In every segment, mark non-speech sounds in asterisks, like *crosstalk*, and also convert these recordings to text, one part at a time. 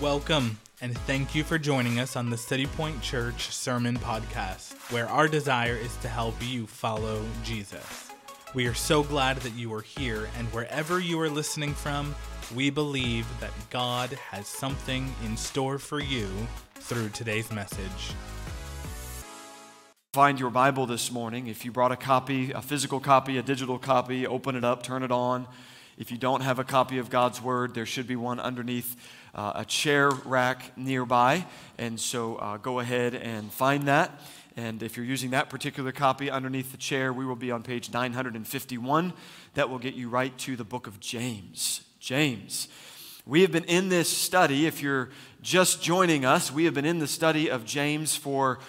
Welcome, and thank you for joining us on the City Point Church Sermon Podcast, where our desire is to help you follow Jesus. We are so glad that you are here, and wherever you are listening from, we believe that God has something in store for you through today's message. Find your Bible this morning. If you brought a copy, a physical copy, a digital copy, open it up, turn it on. If you don't have a copy of God's Word, there should be one underneath uh, a chair rack nearby. And so uh, go ahead and find that. And if you're using that particular copy underneath the chair, we will be on page 951. That will get you right to the book of James. James. We have been in this study, if you're just joining us, we have been in the study of James for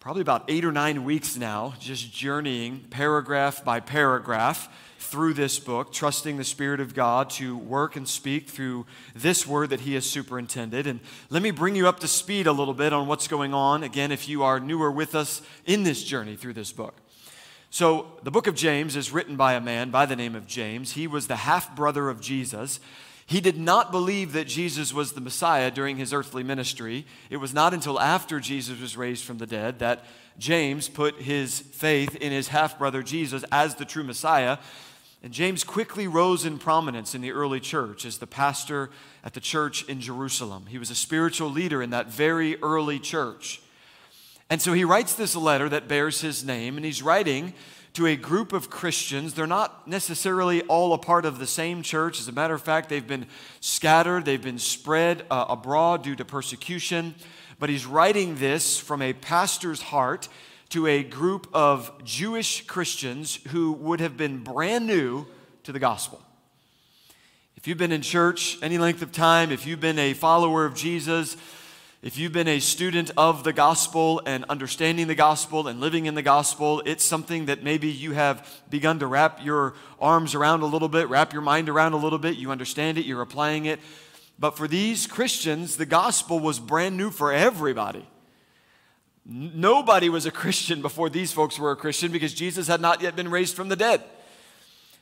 probably about eight or nine weeks now, just journeying paragraph by paragraph through this book, trusting the Spirit of God to work and speak through this word that He has superintended. And let me bring you up to speed a little bit on what's going on, again, if you are newer with us in this journey through this book. So, the book of James is written by a man by the name of James. He was the half brother of Jesus. He did not believe that Jesus was the Messiah during his earthly ministry. It was not until after Jesus was raised from the dead that James put his faith in his half brother Jesus as the true Messiah. And James quickly rose in prominence in the early church as the pastor at the church in Jerusalem. He was a spiritual leader in that very early church. And so he writes this letter that bears his name, and he's writing to a group of Christians. They're not necessarily all a part of the same church. As a matter of fact, they've been scattered, they've been spread uh, abroad due to persecution. But he's writing this from a pastor's heart to a group of Jewish Christians who would have been brand new to the gospel. If you've been in church any length of time, if you've been a follower of Jesus, if you've been a student of the gospel and understanding the gospel and living in the gospel, it's something that maybe you have begun to wrap your arms around a little bit, wrap your mind around a little bit. You understand it, you're applying it. But for these Christians, the gospel was brand new for everybody. Nobody was a Christian before these folks were a Christian because Jesus had not yet been raised from the dead.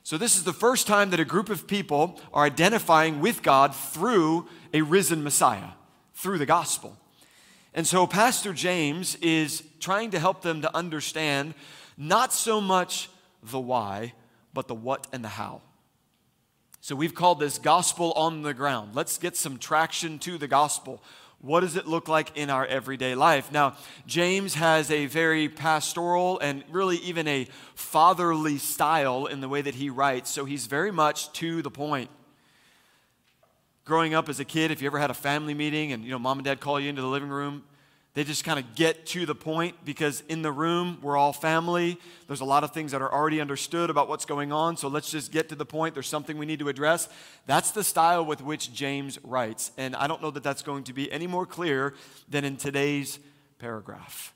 So, this is the first time that a group of people are identifying with God through a risen Messiah, through the gospel. And so, Pastor James is trying to help them to understand not so much the why, but the what and the how. So, we've called this gospel on the ground. Let's get some traction to the gospel. What does it look like in our everyday life? Now, James has a very pastoral and really even a fatherly style in the way that he writes, so he's very much to the point. Growing up as a kid, if you ever had a family meeting and you know mom and dad call you into the living room they just kind of get to the point because in the room, we're all family. There's a lot of things that are already understood about what's going on, so let's just get to the point. There's something we need to address. That's the style with which James writes. And I don't know that that's going to be any more clear than in today's paragraph.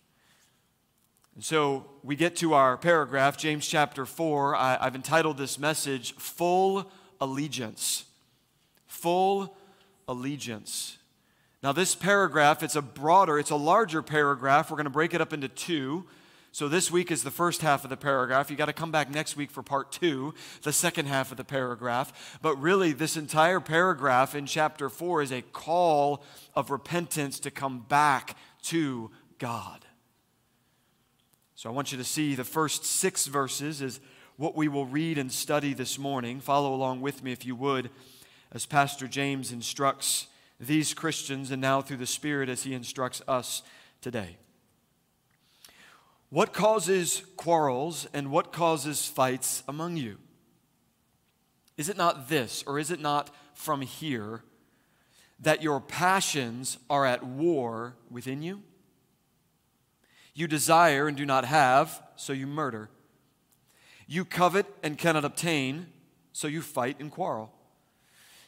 And so we get to our paragraph, James chapter 4. I, have entitled this message, Full Allegiance. Full Allegiance. Now, this paragraph, it's a broader, it's a larger paragraph. We're going to break it up into two. So, this week is the first half of the paragraph. You got to come back next week for part two, the second half of the paragraph. But really, this entire paragraph in chapter four is a call of repentance to come back to God. So, I want you to see the first six verses is what we will read and study this morning. Follow along with me if you would, as Pastor James instructs these Christians and now through the Spirit as He instructs us today. What causes quarrels and what causes fights among you? Is it not this, or is it not from here, that your passions are at war within you? You desire and do not have, so you murder. You covet and cannot obtain, so you fight and quarrel.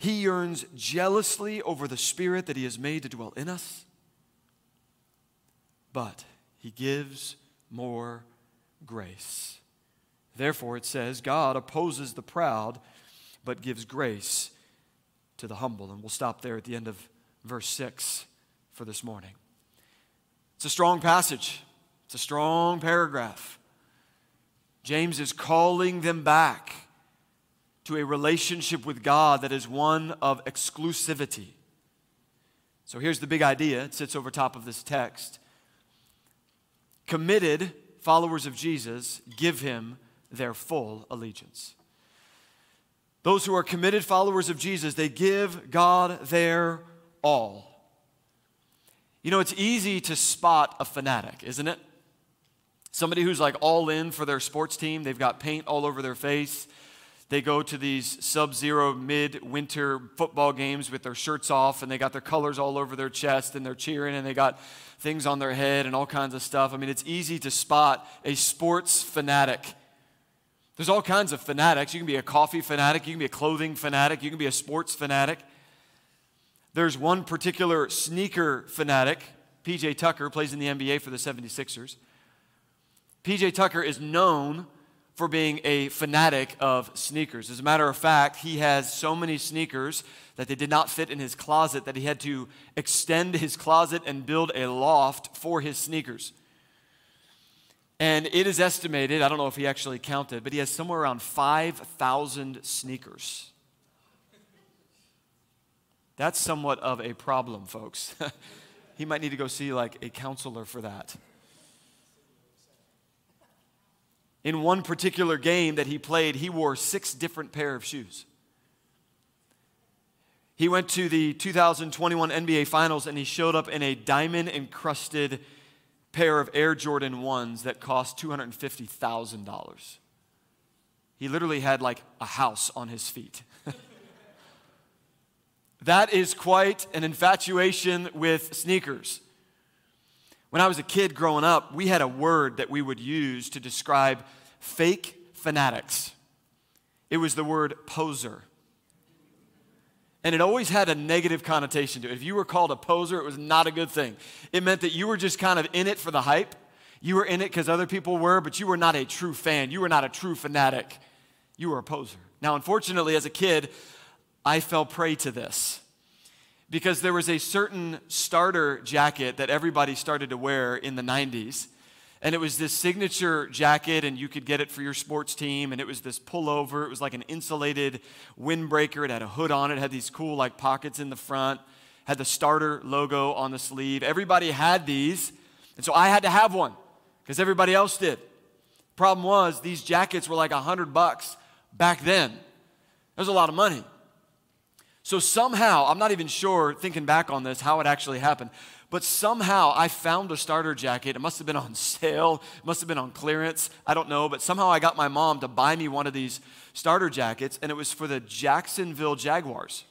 He yearns jealously over the Spirit that He has made to dwell in us, but He gives more grace. Therefore, it says, God opposes the proud, but gives grace to the humble. And we'll stop there at the end of verse 6 for this morning. It's a strong passage, it's a strong paragraph. James is calling them back to a relationship with God that is one of exclusivity. So here's the big idea it sits over top of this text. Committed followers of Jesus give him their full allegiance. Those who are committed followers of Jesus, they give God their all. You know, it's easy to spot a fanatic, isn't it? Somebody who's like all in for their sports team, they've got paint all over their face. They go to these sub zero mid winter football games with their shirts off and they got their colors all over their chest and they're cheering and they got things on their head and all kinds of stuff. I mean, it's easy to spot a sports fanatic. There's all kinds of fanatics. You can be a coffee fanatic, you can be a clothing fanatic, you can be a sports fanatic. There's one particular sneaker fanatic. PJ Tucker plays in the NBA for the 76ers. PJ Tucker is known for being a fanatic of sneakers. As a matter of fact, he has so many sneakers that they did not fit in his closet that he had to extend his closet and build a loft for his sneakers. And it is estimated, I don't know if he actually counted, but he has somewhere around 5,000 sneakers. That's somewhat of a problem, folks. *laughs* he might need to go see like a counselor for that. In one particular game that he played, he wore six different pair of shoes. He went to the 2021 NBA Finals and he showed up in a diamond encrusted pair of Air Jordan 1s that cost $250,000. He literally had like a house on his feet. *laughs* that is quite an infatuation with sneakers. When I was a kid growing up, we had a word that we would use to describe fake fanatics. It was the word poser. And it always had a negative connotation to it. If you were called a poser, it was not a good thing. It meant that you were just kind of in it for the hype. You were in it because other people were, but you were not a true fan. You were not a true fanatic. You were a poser. Now, unfortunately, as a kid, I fell prey to this because there was a certain starter jacket that everybody started to wear in the 90s. And it was this signature jacket, and you could get it for your sports team. And it was this pullover. It was like an insulated windbreaker. It had a hood on it, it had these cool, like, pockets in the front, had the starter logo on the sleeve. Everybody had these. And so I had to have one because everybody else did. Problem was, these jackets were like a hundred bucks back then. That was a lot of money. So somehow, I'm not even sure, thinking back on this, how it actually happened, but somehow I found a starter jacket. It must have been on *laughs* sale, it must have been on clearance. I don't know, but somehow I got my mom to buy me one of these starter jackets, and it was for the Jacksonville Jaguars.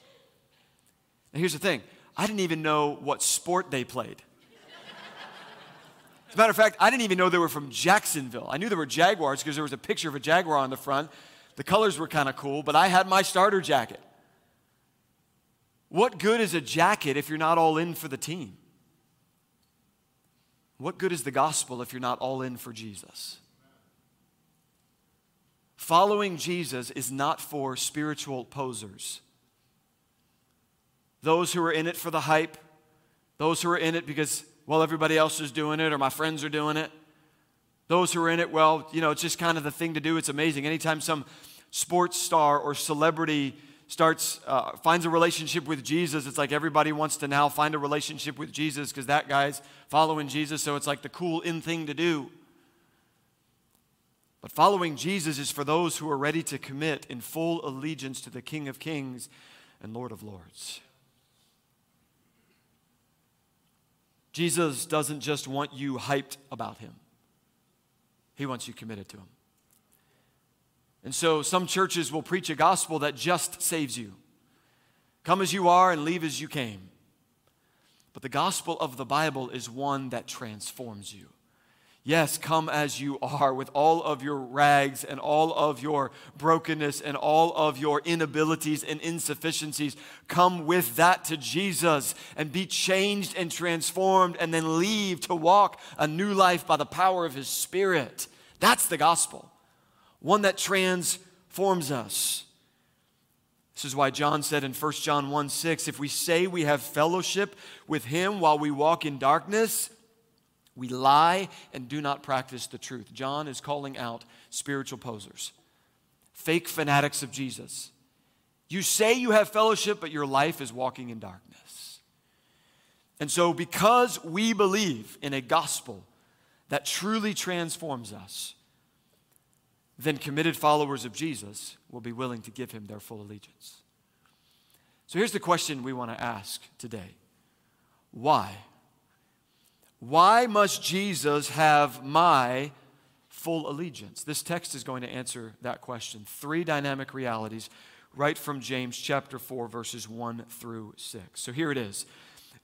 And here's the thing I didn't even know what sport they played. As a matter of fact, I didn't even know they were from Jacksonville. I knew they were Jaguars because there was a picture of a Jaguar on the front. The colors were kind of cool, but I had my starter jacket. What good is a jacket if you're not all in for the team? What good is the gospel if you're not all in for Jesus? Following Jesus is not for spiritual posers. Those who are in it for the hype, those who are in it because, well, everybody else is doing it or my friends are doing it. Those who are in it, well, you know, it's just kind of the thing to do. It's amazing. Anytime some sports star or celebrity starts uh, finds a relationship with jesus it's like everybody wants to now find a relationship with jesus because that guy's following jesus so it's like the cool in thing to do. But following jesus is for those who are ready to commit in full allegiance to the king of kings and lord of lords. Jesus doesn't just want you hyped about him. He wants you committed to him and so some churches will preach a gospel that just saves you. Come as you are and leave as you came. But the gospel of the Bible is one that transforms you. Yes, come as you are with all of your rags and all of your brokenness and all of your inabilities and insufficiencies. Come with that to Jesus and be changed and transformed and then leave to walk a new life by the power of His Spirit. That's the gospel, one that transforms us. This is why John said in 1 John 1 6, if we say we have fellowship with Him while we walk in darkness, we lie and do not practice the truth. John is calling out spiritual posers, fake fanatics of Jesus. You say you have fellowship, but your life is walking in darkness. And so, because we believe in a gospel that truly transforms us, then committed followers of Jesus will be willing to give him their full allegiance. So, here's the question we want to ask today Why? Why must Jesus have my full allegiance? This text is going to answer that question. Three dynamic realities right from James chapter 4, verses 1 through 6. So here it is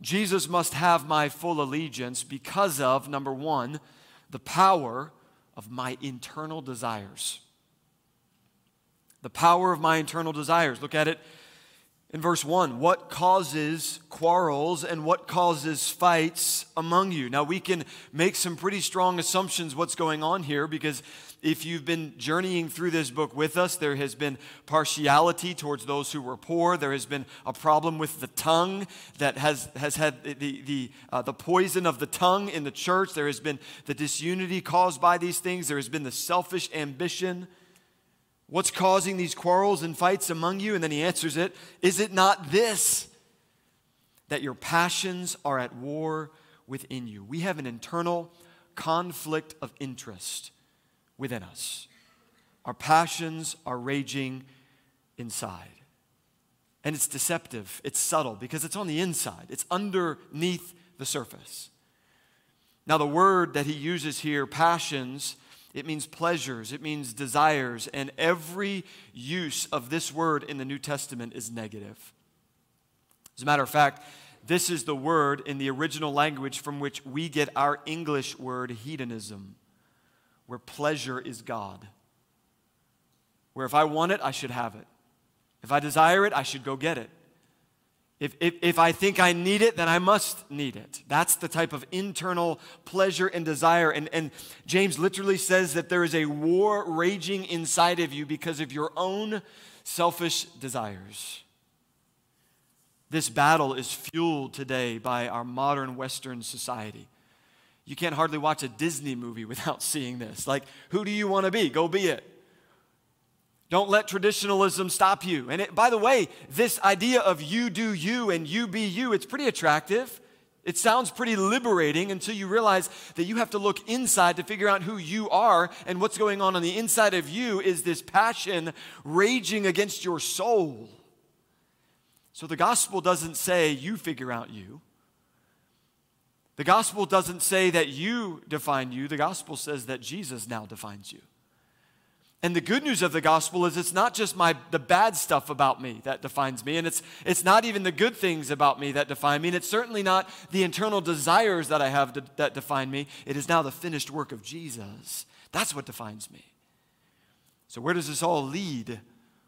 Jesus must have my full allegiance because of, number one, the power of my internal desires. The power of my internal desires. Look at it in verse 1 what causes quarrels and what causes fights among you now we can make some pretty strong assumptions what's going on here because if you've been journeying through this book with us there has been partiality towards those who were poor. There has been a problem with the tongue that has, has had the, the, uh, the poison of the tongue in the church. There has been the disunity caused by these things. There has been the selfish ambition. What's causing these quarrels and fights among you? And then he answers it Is it not this, that your passions are at war within you? We have an internal conflict of interest within us. Our passions are raging inside. And it's deceptive, it's subtle because it's on the inside, it's underneath the surface. Now, the word that he uses here, passions, it means pleasures, it means desires, and every use of this word in the New Testament is negative. As a matter of fact, this is the word in the original language from which we get our English word hedonism, where pleasure is God. Where if I want it, I should have it. If I desire it, I should go get it. If, if, if, I think I need it, then I must need it. That's the type of internal pleasure and desire. And, and James literally says that there is a war raging inside of you because of your own selfish desires. This battle is fueled today by our modern Western society. You can't hardly watch a Disney movie *laughs* without seeing this. Like, who do you want to be? Go be it. Don't let traditionalism stop you. And it, by the way, this idea of you do you and you be you, it's pretty attractive. It sounds pretty liberating until you realize that you have to look inside to figure out who you are. And what's going on on the inside of you is this passion raging against your soul. So the gospel doesn't say you figure out you. The gospel doesn't say that you define you. The gospel says that Jesus now defines you. And the good news of the gospel is it's not just my the bad stuff about me that defines me and it's it's not even the good things about me that define me and it's certainly not the internal desires that I have to, that define me. It is now the finished work of Jesus. That's what defines me. So where does this all lead?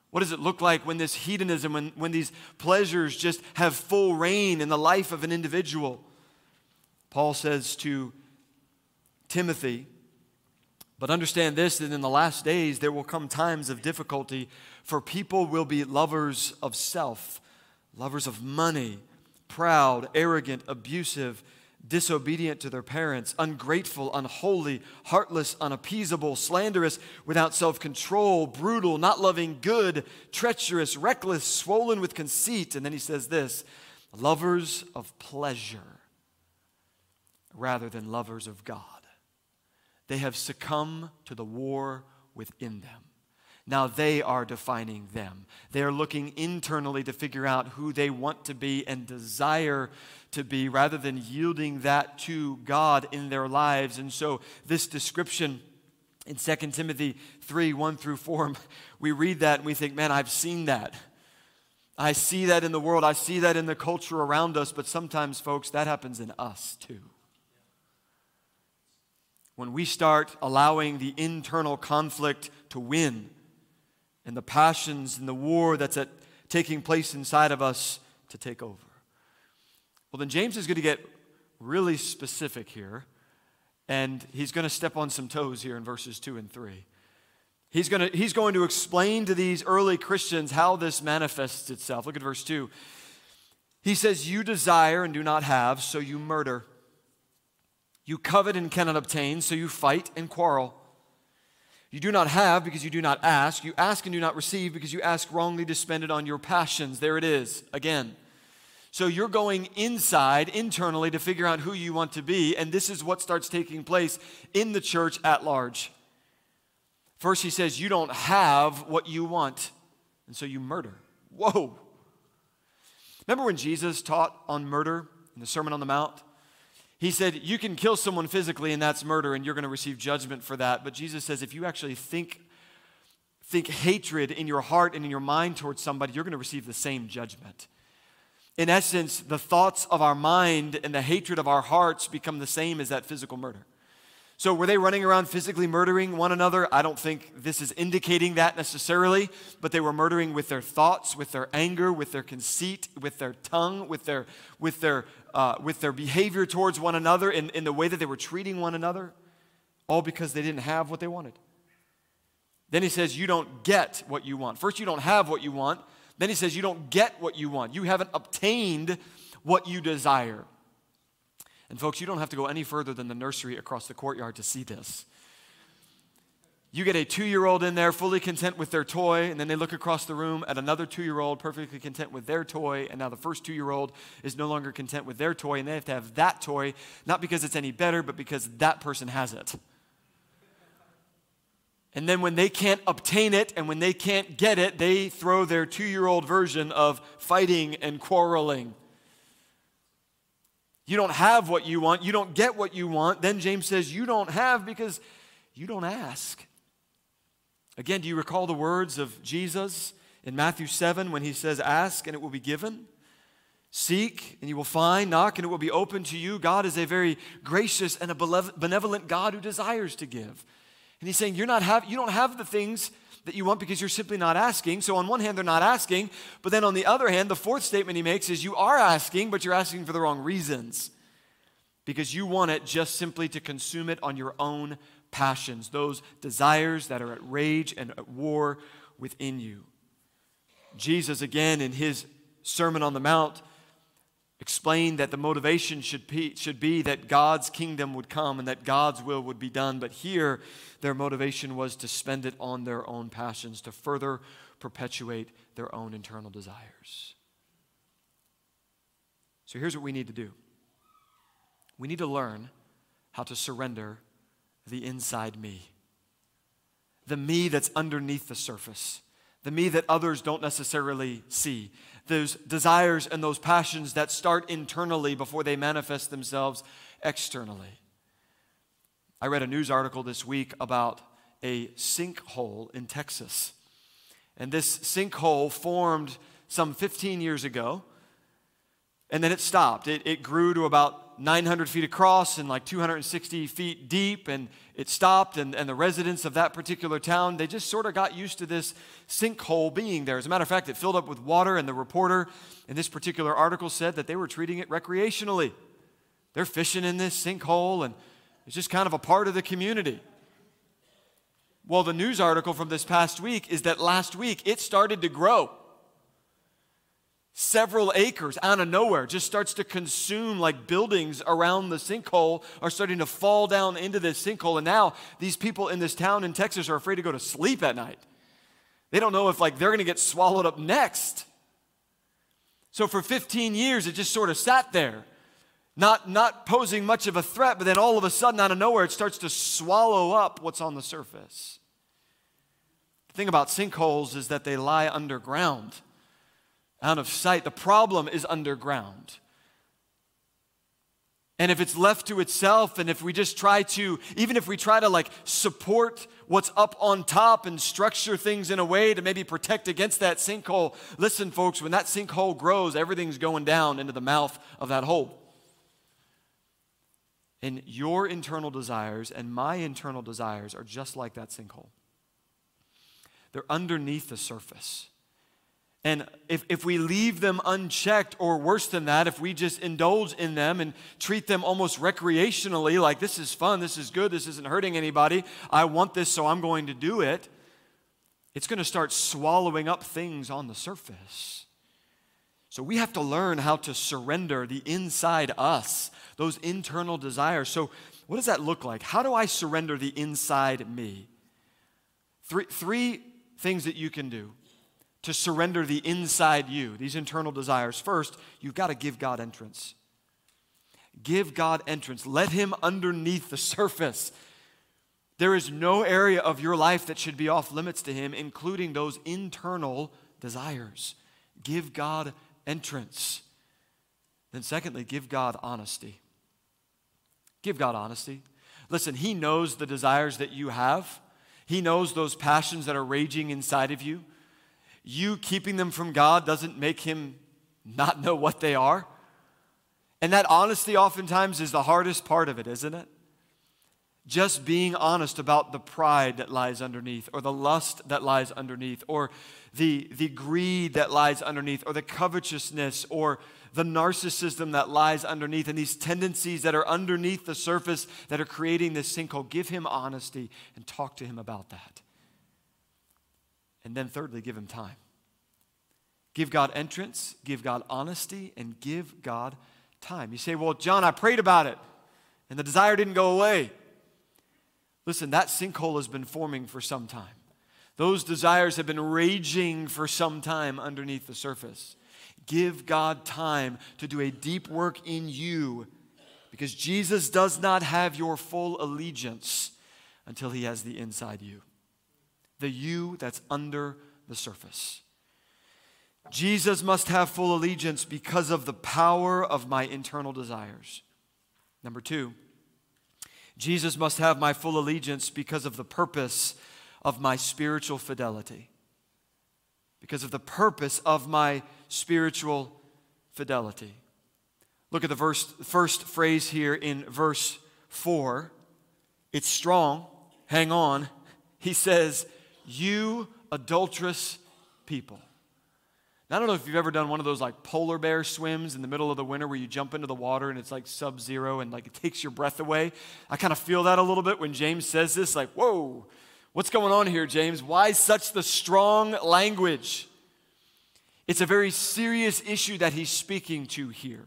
What does it look like when this hedonism when, when these pleasures just have full reign in the life of an individual? Paul says to Timothy but understand this that in the last days there will come times of difficulty, for people will be lovers of self, lovers of money, proud, arrogant, abusive, disobedient to their parents, ungrateful, unholy, heartless, unappeasable, slanderous, without self control, brutal, not loving good, treacherous, reckless, swollen with conceit. And then he says this lovers of pleasure rather than lovers of God. They have succumbed to the war within them. Now they are defining them. They are looking internally to figure out who they want to be and desire to be rather than yielding that to God in their lives. And so, this description in 2 Timothy 3 1 through 4, *laughs* we read that and we think, man, I've seen that. I see that in the world, I see that in the culture around us, but sometimes, folks, that happens in us too. When we start allowing the internal conflict to win and the passions and the war that's at, taking place inside of us to take over. Well, then James is going to get really specific here, and he's going to step on some toes here in verses 2 and 3. He's going, to, he's going to explain to these early Christians how this manifests itself. Look at verse 2. He says, You desire and do not have, so you murder. You covet and cannot obtain, so you fight and quarrel. You do not have because you do not ask. You ask and do not receive because you ask wrongly to spend it on your passions. There it is again. So you're going inside, internally, to figure out who you want to be, and this is what starts taking place in the church at large. First, he says, You don't have what you want, and so you murder. Whoa. Remember when Jesus taught on murder in the Sermon on the Mount? He said, You can kill someone physically, and that's murder, and you're going to receive judgment for that. But Jesus says, if you actually think, think hatred in your heart and in your mind towards somebody, you're going to receive the same judgment. In essence, the thoughts of our mind and the hatred of our hearts become the same as that physical murder. So, were they running around physically murdering one another? I don't think this is indicating that necessarily, but they were murdering with their thoughts, with their anger, with their conceit, with their tongue, with their, with their, uh, with their behavior towards one another, in, in the way that they were treating one another, all because they didn't have what they wanted. Then he says, You don't get what you want. First, you don't have what you want. Then he says, You don't get what you want. You haven't obtained what you desire. And folks, you don't have to go any further than the nursery across the courtyard to see this. You get a two year old in there fully content with their toy, and then they look across the room at another two year old perfectly content with their toy, and now the first two year old is no longer content with their toy, and they have to have that toy, not because it's any better, but because that person has it. And then when they can't obtain it and when they can't get it, they throw their two year old version of fighting and quarreling. You don't have what you want, you don't get what you want. Then James says, You don't have because you don't ask. Again, do you recall the words of Jesus in Matthew 7 when he says, Ask and it will be given? Seek and you will find, knock and it will be open to you. God is a very gracious and a benevolent God who desires to give. And he's saying, You're not have, you don't have the things that you want because you're simply not asking. So, on one hand, they're not asking, but then on the other hand, the fourth statement he makes is you are asking, but you're asking for the wrong reasons because you want it just simply to consume it on your own passions, those desires that are at rage and at war within you. Jesus, again, in his Sermon on the Mount, explained that the motivation should be, should be that God's kingdom would come and that God's will would be done. But here, their motivation was to spend it on their own passions, to further perpetuate their own internal desires. So here's what we need to do we need to learn how to surrender the inside me, the me that's underneath the surface, the me that others don't necessarily see, those desires and those passions that start internally before they manifest themselves externally. I read a news article this week about a sinkhole in Texas. And this sinkhole formed some 15 years ago, and then it stopped. It, it grew to about 900 feet across and like 260 feet deep, and it stopped. And, and the residents of that particular town, they just sort of got used to this sinkhole being there. As a matter of fact, it filled up with water, and the reporter in this particular article said that they were treating it recreationally. They're fishing in this sinkhole, and it's just kind of a part of the community. Well, the news article from this past week is that last week it started to grow. Several acres out of nowhere just starts to consume like buildings around the sinkhole are starting to fall down into this sinkhole. And now these people in this town in Texas are afraid to go to sleep at night. They don't know if like they're going to get swallowed up next. So for 15 years, it just sort of sat there not, not posing much of a threat, but then all of a sudden, out of nowhere, it starts to swallow up what's on the surface. The thing about sinkholes is that they lie underground, out of sight. The problem is underground. And if it's left to itself, and if we just try to, even if we try to like support what's up on top and structure things in a way to maybe protect against that sinkhole, listen, folks, when that sinkhole grows, everything's going down into the mouth of that hole. And your internal desires and my internal desires are just like that sinkhole. They're underneath the surface. And if, if we leave them unchecked, or worse than that, if we just indulge in them and treat them almost recreationally, like this is fun, this is good, this isn't hurting anybody, I want this, so I'm going to do it, it's going to start swallowing up things on the surface. So we have to learn how to surrender the inside us, those internal desires. So, what does that look like? How do I surrender the inside me? Three, three things that you can do to surrender the inside you, these internal desires. First, you've got to give God entrance. Give God entrance. Let Him underneath the surface. There is no area of your life that should be off limits to Him, including those internal desires. Give God entrance. Then, secondly, give God honesty. Give God honesty. Listen, He knows the desires that you have, He knows those passions that are raging inside of you you keeping them from God doesn't make him not know what they are. And that honesty oftentimes is the hardest part of it, isn't it? Just being honest about the pride that lies underneath, or the lust that lies underneath, or the, the greed that lies underneath, or the covetousness, or the narcissism that lies underneath, and these tendencies that are underneath the surface that are creating this sinkhole. Give him honesty and talk to him about that. And then, thirdly, give him time. Give God entrance, give God honesty, and give God time. You say, Well, Jon, I prayed about it, and the desire didn't go away. Listen, that sinkhole has been forming for some time. Those desires have been raging for some time underneath the surface. Give God time to do a deep work in you because Jesus does not have your full allegiance until he has the inside you the you that's under the surface. Jesus must have full allegiance because of the power of my internal desires. Number two, Jesus must have my full allegiance because of the purpose of my spiritual fidelity. Because of the purpose of my spiritual fidelity. Look at the verse, first phrase here in verse 4. It's strong. Hang on. He says, you adulterous people. Now, I don't know if you've ever done one of those like polar bear swims in the middle of the winter where you jump into the water and it's like sub zero and like it takes your breath away. I kind of feel that a little bit when James says this like, whoa, what's going on here, James? Why such the strong language? It's a very serious issue that he's speaking to here.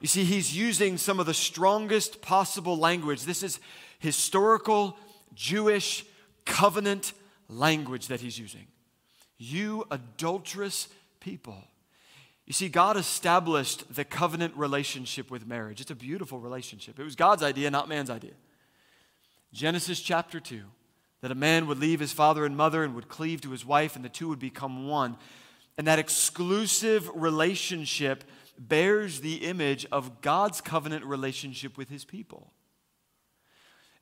You see, he's using some of the strongest possible language. This is historical Jewish covenant language that he's using. You adulterous people. You see, God established the covenant relationship with marriage. It's a beautiful relationship. It was God's idea, not man's idea. Genesis chapter 2 that a man would leave his father and mother and would cleave to his wife, and the two would become one. And that exclusive relationship bears the image of God's covenant relationship with his people.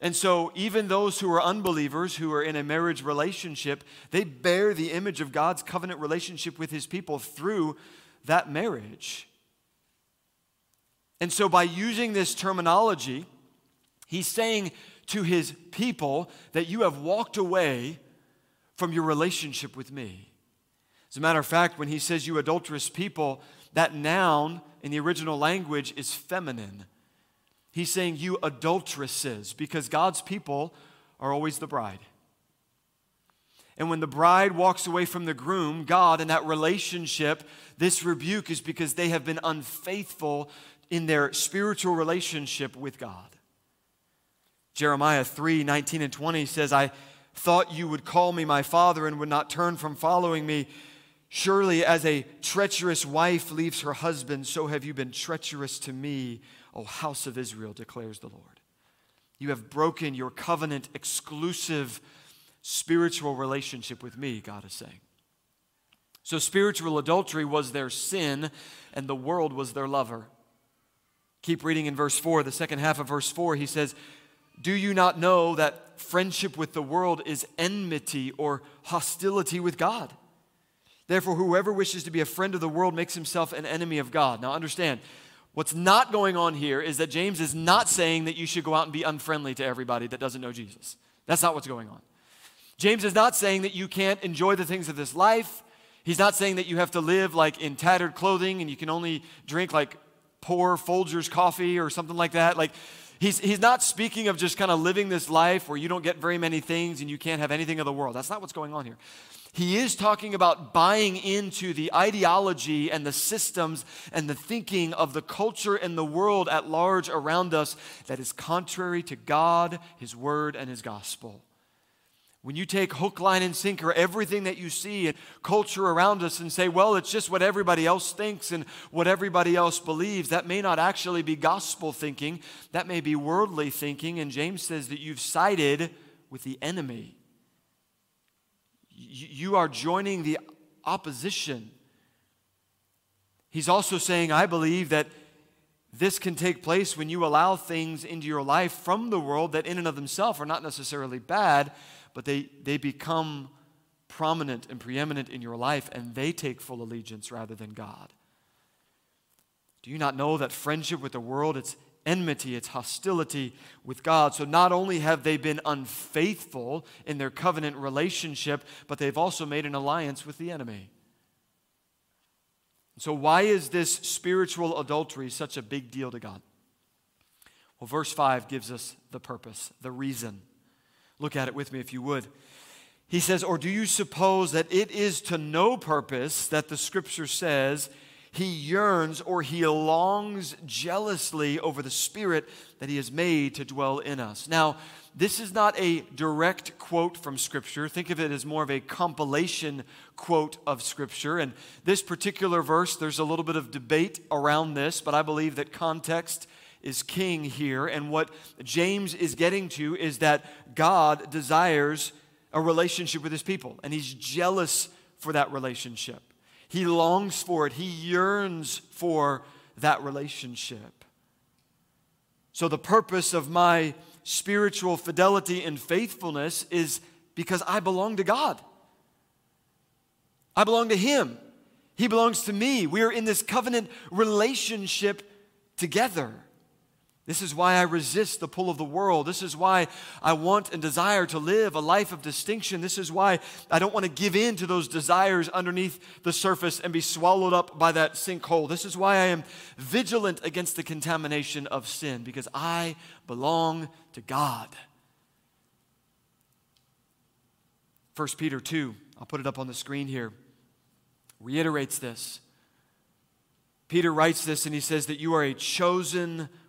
And so, even those who are unbelievers, who are in a marriage relationship, they bear the image of God's covenant relationship with his people through that marriage. And so, by using this terminology, he's saying to his people that you have walked away from your relationship with me. As a matter of fact, when he says you adulterous people, that noun in the original language is feminine. He's saying, You adulteresses, because God's people are always the bride. And when the bride walks away from the groom, God, in that relationship, this rebuke is because they have been unfaithful in their spiritual relationship with God. Jeremiah 3 19 and 20 says, I thought you would call me my father and would not turn from following me. Surely, as a treacherous wife leaves her husband, so have you been treacherous to me, O house of Israel, declares the Lord. You have broken your covenant exclusive spiritual relationship with me, God is saying. So, spiritual adultery was their sin, and the world was their lover. Keep reading in verse 4, the second half of verse 4, he says, Do you not know that friendship with the world is enmity or hostility with God? Therefore, whoever wishes to be a friend of the world makes himself an enemy of God. Now, understand, What's not going on here is that James is not saying that you should go out and be unfriendly to everybody that doesn't know Jesus. That's not what's going on. James is not saying that you can't enjoy the things of this life. He's not saying that you have to live like in tattered clothing and you can only drink like poor Folgers coffee or something like that. Like, he's, he's not speaking of just kind of living this life where you don't get very many things and you can't have anything of the world. That's not what's going on here. He is talking about buying into the ideology and the systems and the thinking of the culture and the world at large around us that is contrary to God, His Word, and His gospel. When you take hook, line, and sinker everything that you see in culture around us and say, well, it's just what everybody else thinks and what everybody else believes, that may not actually be gospel thinking. That may be worldly thinking. And James says that you've sided with the enemy you are joining the opposition. He's also saying, I believe that this can take place when you allow things into your life from the world that, in and of themselves, are not necessarily bad, but they, they become prominent and preeminent in your life and they take full allegiance rather than God. Do you not know that friendship with the world, it's enmity, it's hostility with God. So not only have they been unfaithful in their covenant relationship, but they've also made an alliance with the enemy. So, why is this spiritual adultery such a big deal to God? Well, verse 5 gives us the purpose, the reason. Look at it with me if you would. He says, Or do you suppose that it is to no purpose that the scripture says, he yearns or he longs jealously over the Spirit that he has made to dwell in us. Now, this is not a direct quote from Scripture. Think of it as more of a compilation quote of Scripture. And this particular verse, there's a little bit of debate around this, but I believe that context is king here. And what James is getting to is that God desires a relationship with his people, and he's jealous for that relationship. He longs for it, he yearns for that relationship. So, the purpose of my spiritual fidelity and faithfulness is because I belong to God. I belong to Him. He belongs to me. We are in this covenant relationship together. This is why I resist the pull of the world. This is why I want and desire to live a life of distinction. This is why I don't want to give in to those desires underneath the surface and be swallowed up by that sinkhole. This is why I am vigilant against the contamination of sin, because I belong to God. 1 Peter 2, I'll put it up on the screen here, reiterates this. Peter writes this and he says that you are a chosen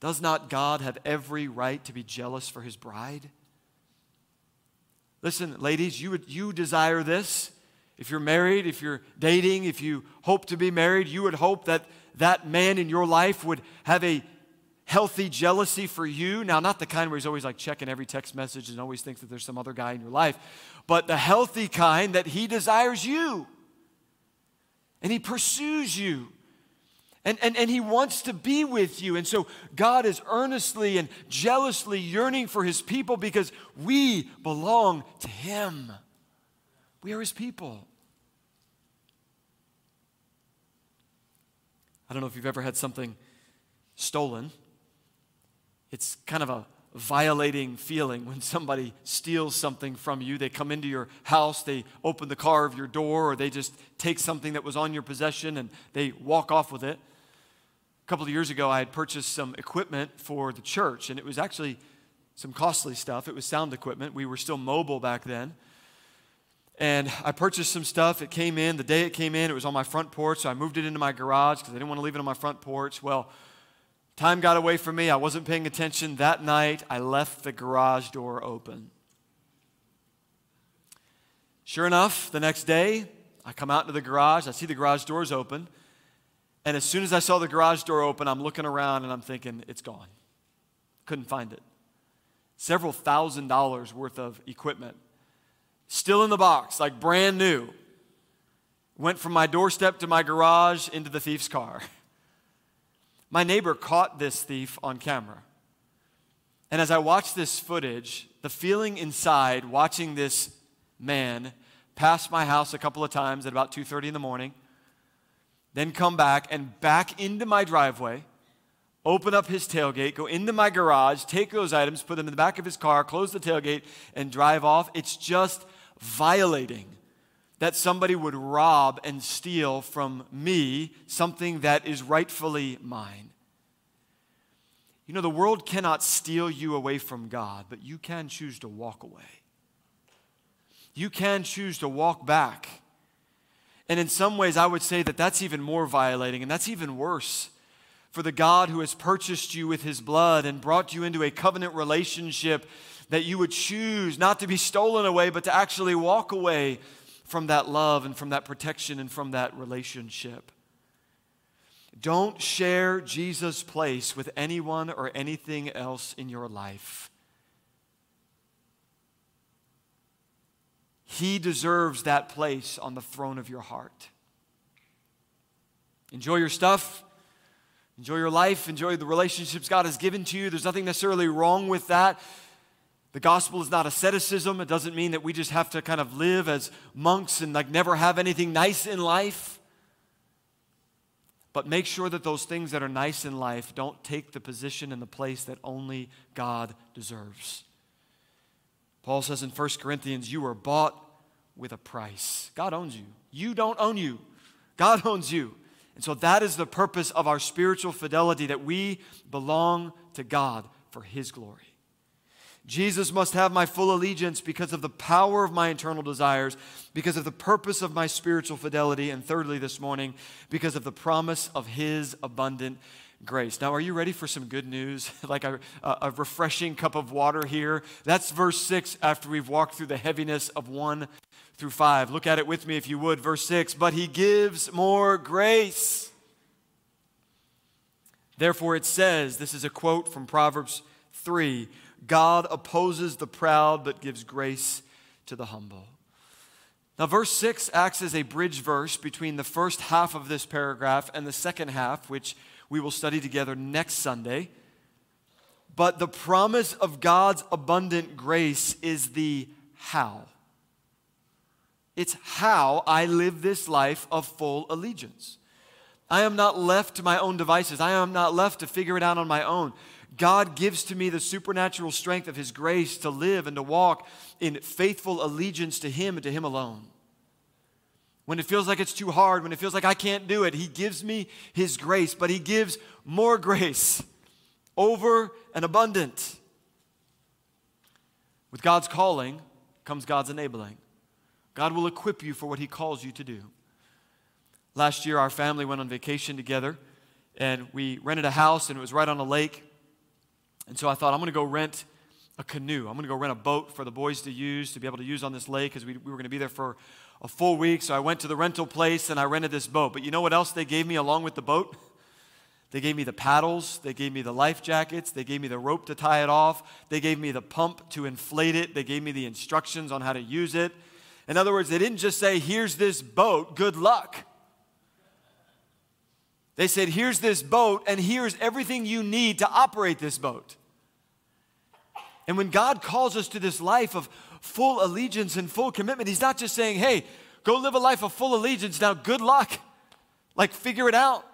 Does not God have every right to be jealous for his bride? Listen, ladies, you, would, you desire this. If you're married, if you're dating, if you hope to be married, you would hope that that man in your life would have a healthy jealousy for you. Now, not the kind where he's always like checking every text message and always thinks that there's some other guy in your life, but the healthy kind that he desires you and he pursues you and, and, and he wants to be with you. And so God is earnestly and jealously yearning for his people because we belong to him. We are his people. I don't know if you've ever had something stolen. It's kind of a violating feeling when somebody steals something from you. They come into your house, they open the car of your door, or they just take something that was on your possession and they walk off with it couple of years ago, I had purchased some equipment for the church, and it was actually some costly stuff. It was sound equipment. We were still mobile back then. And I purchased some stuff. It came in. The day it came in, it was on my front porch, so I moved it into my garage because I didn't want to leave it on my front porch. Well, time got away from me. I wasn't paying attention. That night, I left the garage door open. Sure enough, the next day, I come out into the garage. I see the garage doors open. And as soon as I saw the garage door open, I'm looking around and I'm thinking, it's gone. Couldn't find it. Several thousand dollars worth of equipment. Still in the box, like brand new. Went from my doorstep to my garage into the thief's car. *laughs* My neighbor caught this thief on camera. And as I watched this footage, the feeling inside watching this man pass my house a couple of times at about 2:30 in the morning, then come back and back into my driveway, open up his tailgate, go into my garage, take those items, put them in the back of his car, close the tailgate and drive off. It's just violating that somebody would rob and steal from me something that is rightfully mine. You know, the world cannot steal you away from God, but you can choose to walk away. You can choose to walk back. And in some ways, I would say that that's even more violating, and that's even worse for the God who has purchased you with his blood and brought you into a covenant relationship that you would choose not to be stolen away, but to actually walk away from that love and from that protection and from that relationship. Don't share Jesus' place with anyone or anything else in your life. He deserves that place on the throne of your heart. Enjoy your stuff. Enjoy your life. Enjoy the relationships God has given to you. There's nothing necessarily wrong with that. The gospel is not asceticism. It doesn't mean that we just have to kind of live as monks and like never have anything nice in life. But make sure that those things that are nice in life don't take the position and the place that only God deserves. Paul says in 1 Corinthians, You are bought with a price. God owns you. You don't own you, God *laughs* owns you. And so that is the purpose of our spiritual fidelity that we belong to God for His glory. Jesus must have my full allegiance because of the power of my internal desires, because of the purpose of my spiritual fidelity, and thirdly, this morning, because of the promise of His abundant grace. Now, are you ready for some good news? *laughs* like a, a, refreshing cup of water here? That's verse 6 after we've walked through the heaviness of 1 through 5. Look at it with me if you would. Verse 6 But He gives more grace. Therefore, it says, this is a quote from Proverbs 3 God opposes the proud but gives grace to the humble. Now, verse 6 acts as a bridge verse between the first half of this paragraph and the second half, which we will study together next Sunday. But the promise of God's abundant grace is the how. It's how I live this life of full allegiance. I am not left to my own devices. I am not left to figure it out on my own. God gives to me the supernatural strength of His grace to live and to walk in faithful allegiance to Him and to Him alone. When it feels like it's too hard, when it feels like I can't do it, He gives me His grace, but He gives more grace over and abundant. With God's calling comes God's enabling. God will equip you for what He calls you to do. Last year, our family went on vacation together, and we rented a house, and it was right on a lake. And so I thought, I'm going to go rent a canoe. I'm going to go rent a boat for the boys to use, to be able to use on this lake, because we, we were going to be there for a full week. So I went to the rental place and I rented this boat. But you know what else they gave me along with the boat? They gave me the paddles, they gave me the life jackets, they gave me the rope to tie it off, they gave me the pump to inflate it, they gave me the instructions on how to use it. In other words, they didn't just say, Here's this boat, good luck. They said, Here's this boat, and here's everything you need to operate this boat. And when God calls us to this life of full allegiance and full commitment, He's not just saying, hey, go live a life of full allegiance. Now, good luck. Like, figure it out.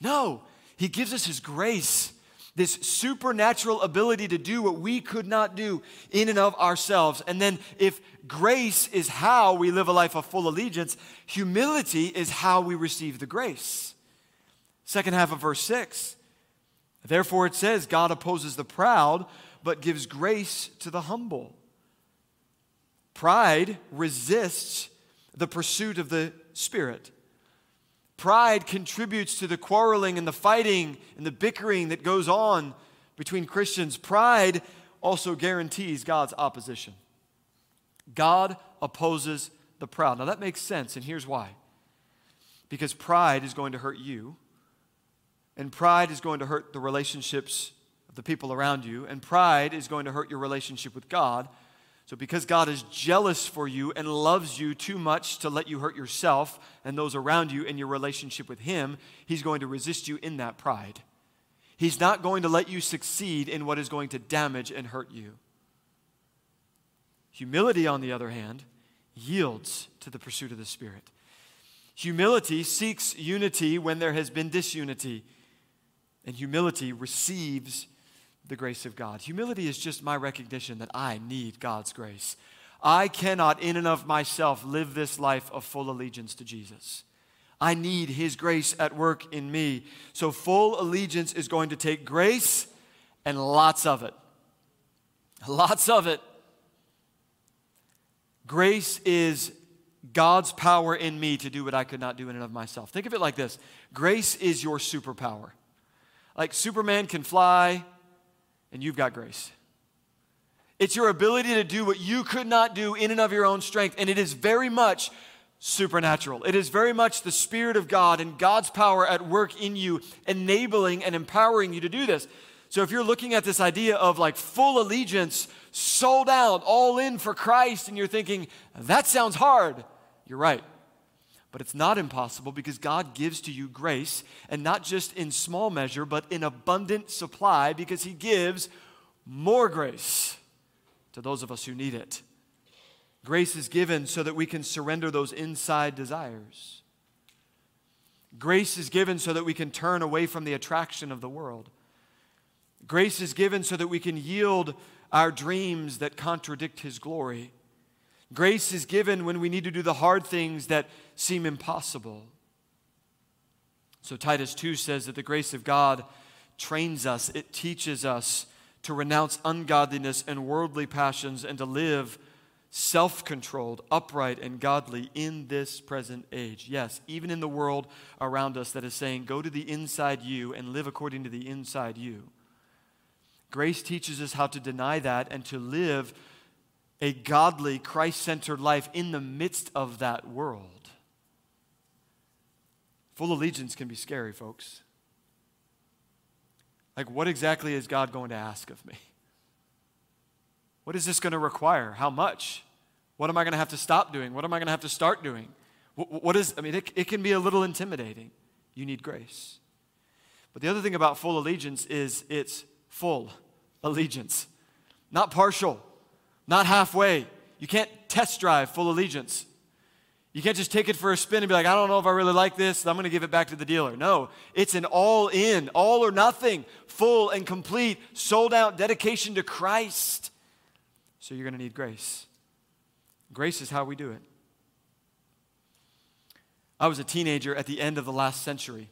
No, He gives us His grace, this supernatural ability to do what we could not do in and of ourselves. And then, if grace is how we live a life of full allegiance, humility is how we receive the grace. Second half of verse 6. Therefore, it says, God opposes the proud but gives grace to the humble. Pride resists the pursuit of the Spirit. Pride contributes to the quarreling and the fighting and the bickering that goes on between Christians. Pride also guarantees God's opposition. God opposes the proud. Now that makes sense, and here's why. Because pride is going to hurt you, And pride is going to hurt the relationships of the people around you, and pride is going to hurt your relationship with God. So, because God is jealous for you and loves you too much to let you hurt yourself and those around you in your relationship with Him, He's going to resist you in that pride. He's not going to let you succeed in what is going to damage and hurt you. Humility, on the other hand, yields to the pursuit of the Spirit. Humility seeks unity when there has been disunity, and humility receives the grace of God. Humility is just my recognition that I need God's grace. I cannot, in and of myself, live this life of full allegiance to Jesus. I need His grace at work in me. So, full allegiance is going to take grace and lots of it. Lots of it. Grace is God's power in me to do what I could not do in and of myself. Think of it like this grace is your superpower. Like Superman can fly, and you've got grace. It's your ability to do what you could not do in and of your own strength, and it is very much supernatural. It is very much the Spirit of God and God's power at work in you, enabling and empowering you to do this. So if you're looking at this idea of like full allegiance, sold out, all in for Christ, and you're thinking, that sounds hard, you're right. But it's not impossible because God gives to you grace, and not just in small measure, but in abundant supply because He gives more grace to those of us who need it. Grace is given so that we can surrender those inside desires. Grace is given so that we can turn away from the attraction of the world. Grace is given so that we can yield our dreams that contradict His glory. Grace is given when we need to do the hard things that seem impossible. So, Titus 2 says that the grace of God trains us, it teaches us to renounce ungodliness and worldly passions and to live self controlled, upright, and godly in this present age. Yes, even in the world around us that is saying, go to the inside you and live according to the inside you. Grace teaches us how to deny that and to live a godly, Christ centered life in the midst of that world. Full allegiance can be scary, folks. Like, what exactly is God going to ask of me? What is this going to require? How much? What am I going to have to stop doing? What am I going to have to start doing? What, what is, I mean, it, it can be a little intimidating. You need grace. But the other thing about full allegiance is it's full allegiance, not partial, not halfway. You can't test drive full allegiance. You can't just take it for a spin and be like, I don't know if I really like this. I'm going to give it back to the dealer. No, it's an all in, all or nothing, full and complete, sold out dedication to Christ. So you're going to need grace. Grace is how we do it. I was a teenager at the end of the last century.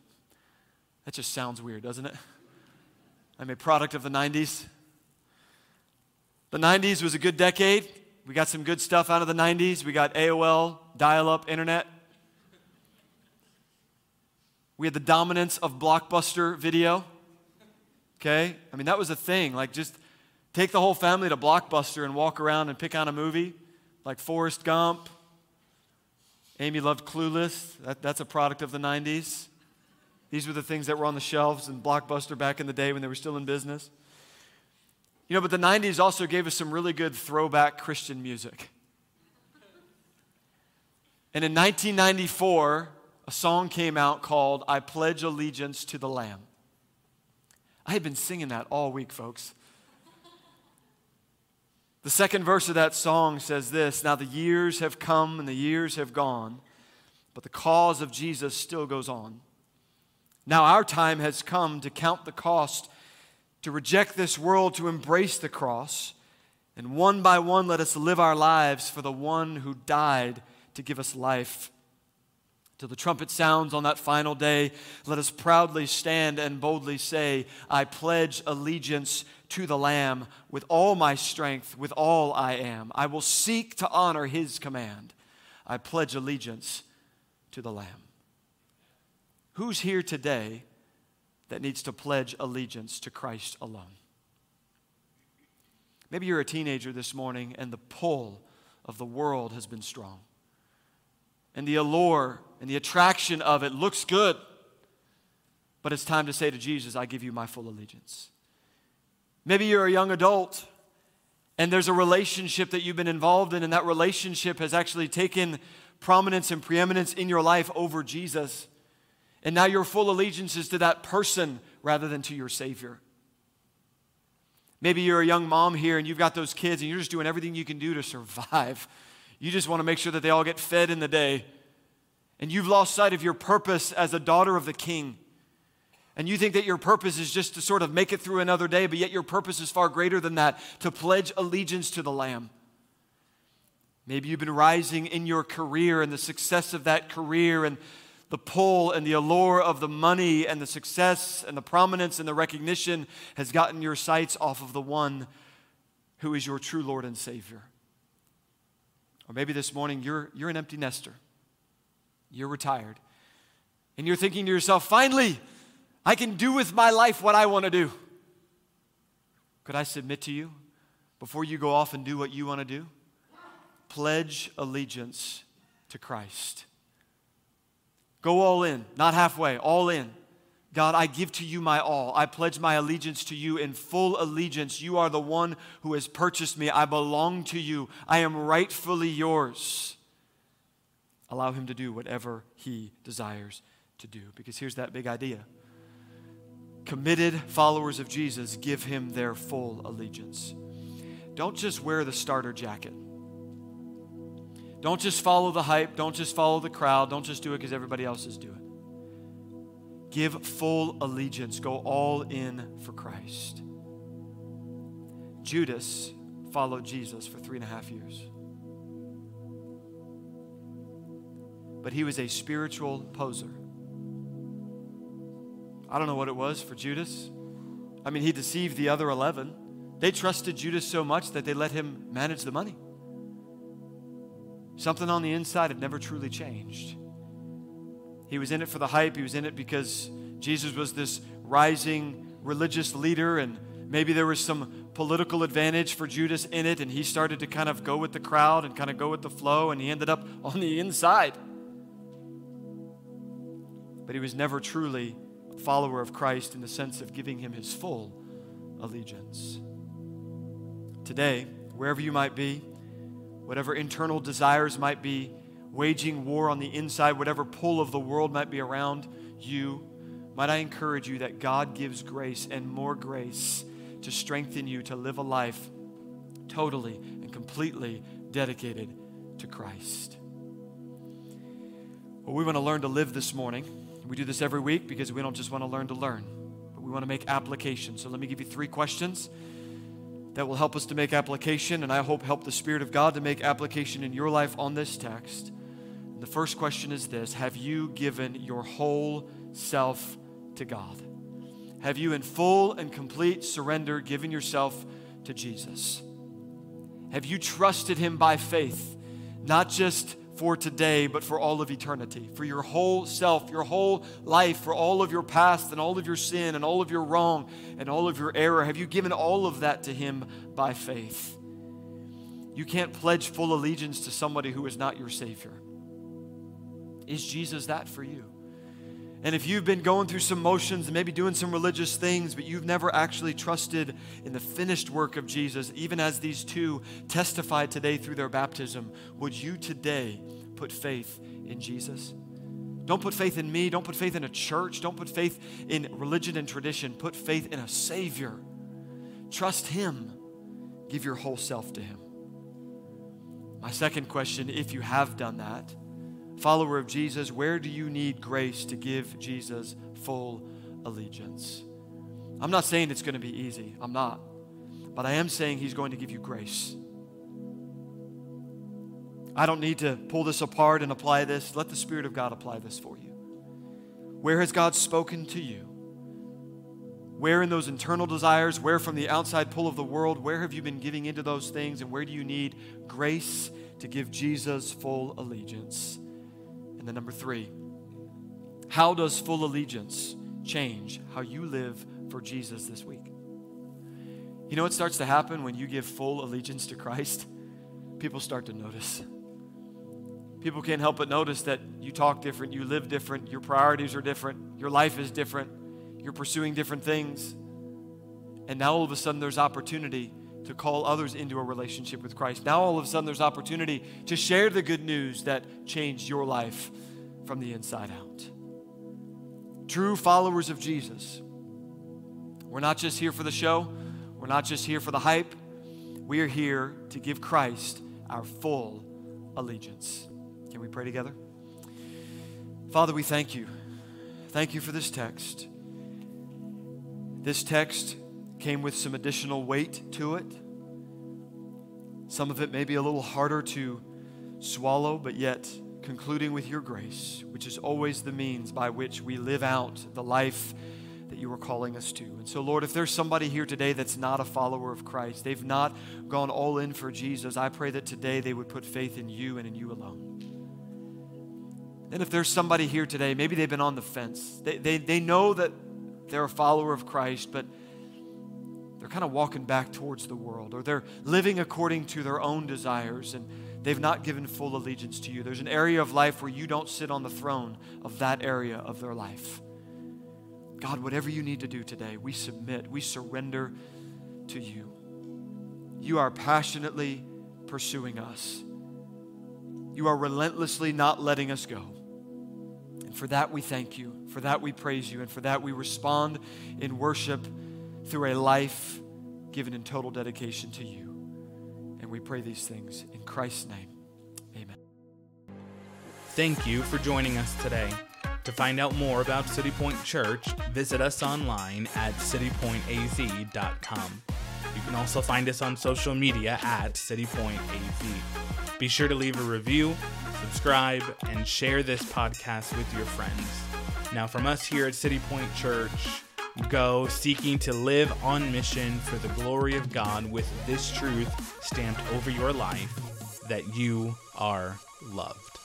That just sounds weird, doesn't it? I'm a product of the 90s. The 90s was a good decade. We got some good stuff out of the 90s. We got AOL, dial up internet. We had the dominance of blockbuster video. Okay? I mean, that was a thing. Like, just take the whole family to Blockbuster and walk around and pick on a movie like Forrest Gump. Amy loved Clueless. That, that's a product of the 90s. These were the things that were on the shelves in Blockbuster back in the day when they were still in business. You know, but the 90s also gave us some really good throwback Christian music. And in 1994, a song came out called I Pledge Allegiance to the Lamb. I had been singing that all week, folks. The second verse of that song says this Now the years have come and the years have gone, but the cause of Jesus still goes on. Now our time has come to count the cost to reject this world, to embrace the cross. And one by one, let us live our lives for the one who died to give us life. Till the trumpet sounds on that final day, let us proudly stand and boldly say, I pledge allegiance to the Lamb with all my strength, with all I am. I will seek to honor his command. I pledge allegiance to the Lamb. Who's here today that needs to pledge allegiance to Christ alone. Maybe you're a teenager this morning and the pull of the world has been strong. And the allure and the attraction of it looks good. but it's time to say to Jesus, I give you my full allegiance. Maybe you're a young adult and there's a relationship that you've been involved in, and that relationship has actually taken prominence and preeminence in your life over Jesus. And now your full allegiance is to that person rather than to your Savior. Maybe you're a young mom here and you've got those kids and you're just doing everything you can do to survive. *laughs* You just want to make sure that they all get fed in the day. And you've lost sight of your purpose as a daughter of the king. And you think that your purpose is just to sort of make it through another day, but yet your purpose is far greater than that to pledge allegiance to the Lamb. Maybe you've been rising in your career and the success of that career and the pull and the allure of the money and the success and the prominence and the recognition has gotten your sights off of the one who is your true Lord and Savior. Or maybe this morning you're, you're an empty nester, you're retired, and you're thinking to yourself, finally, I can do with my life what I want to do. Could I submit to you before you go off and do what you want to do? Pledge allegiance to Christ. Go all in, not halfway, all in. God, I give to you my all. I pledge my allegiance to you in full allegiance. You are the one who has purchased me. I belong to you. I am rightfully yours. Allow him to do whatever he desires to do. Because here's that big idea committed followers of Jesus give him their full allegiance. Don't just wear the starter jacket. Don't just follow the hype. Don't just follow the crowd. Don't just do it because everybody else is doing it. Give full allegiance. Go all in for Christ. Judas followed Jesus for three and a half years. But he was a spiritual poser. I don't know what it was for Judas. I mean, he deceived the other 11. They trusted Judas so much that they let him manage the money. Something on the inside had never truly changed. He was in it for the hype, he was in it because Jesus was this rising religious leader, and maybe there was some political advantage for Judas in it, and he started to kind of go with the crowd and kind of go with the flow, and he ended up *laughs* on the inside. But he was never truly a follower of Christ in the sense of giving him his full allegiance. Today, wherever you might be, whatever internal desires might be waging war on the inside, whatever pull of the world might be around you, might I encourage you that God gives grace and more grace to strengthen you to live a life totally and completely dedicated to Christ. Well, we want to learn to live this morning. We do this every week because we don't just want to learn to learn, but we want to make application. So let me give you three questions that will help us to make application, and I hope help the Spirit of God to make application in your life on this text. The first question is this Have you given your whole self to God? Have you, in full and complete surrender, given yourself to Jesus? Have you trusted Him by faith, not just for today, but for all of eternity, for your whole self, your whole life, for all of your past and all of your sin and all of your wrong and all of your error? Have you given all of that to Him by faith? You can't pledge full allegiance to somebody who is not your Savior. Is Jesus that for you? And if you've been going through some motions and maybe doing some religious things, but you've never actually trusted in the finished work of Jesus, even as these two testified today through their baptism, would you today put faith in Jesus? Don't put faith in me. Don't put faith in a church. Don't put faith in religion and tradition. Put faith in a Savior. Trust Him. Give your whole self to Him. My second question if you have done that, follower of Jesus, where do you need grace to give Jesus full allegiance? I'm not saying it's going to be easy. I'm not. But I am saying He's going to give you grace. I don't need to pull this apart and apply this. Let the Spirit of God apply this for you. Where has God spoken to you? Where in those internal desires, where from the outside pull of the world, where have you been giving into those things, and where do you need grace to give Jesus full allegiance? And then, number three, how does full allegiance change how you live for Jesus this week? You know what starts to happen when you give full allegiance to Christ? People start to notice. People can't help but notice that you talk different, you live different, your priorities are different, your life is different. You're pursuing different things. And now all of a sudden there's opportunity to call others into a relationship with Christ. Now all of a sudden there's opportunity to share the good news that changed your life from the inside out. True followers of Jesus. We're not just here for the show, we're not just here for the hype. We are here to give Christ our full allegiance. Can we pray together? Father, we thank you. Thank you for this text. This text came with some additional weight to it. Some of it may be a little harder to swallow, but yet concluding with your grace, which is always the means by which we live out the life that you are calling us to. And so, Lord, if there's somebody here today that's not a follower of Christ, they've not gone all in for Jesus, I pray that today they would put faith in you and in you alone. And if there's somebody here today, maybe they've been on the fence, they, they, they know that they're a follower of Christ, but they're kind of walking back towards the world, or they're living according to their own desires, and they've not given full allegiance to you. There's an area of life where you don't sit on the throne of that area of their life. God, whatever you need to do today, we submit, we surrender to you. You are passionately pursuing us. You are relentlessly not letting us go. And for that we thank you. For that we praise you. And for that we respond in worship through a life given in total dedication to you. And we pray these things in Christ's name. Amen. Thank you for joining us today. To find out more about City Point Church, visit us online at citypointaz.com. You can also find us on social media at citypointaz. Be sure to leave a review, subscribe, and share this podcast with your friends. Now, from us here at City Point Church, go seeking to live on mission for the glory of God with this truth stamped over your life that you are loved.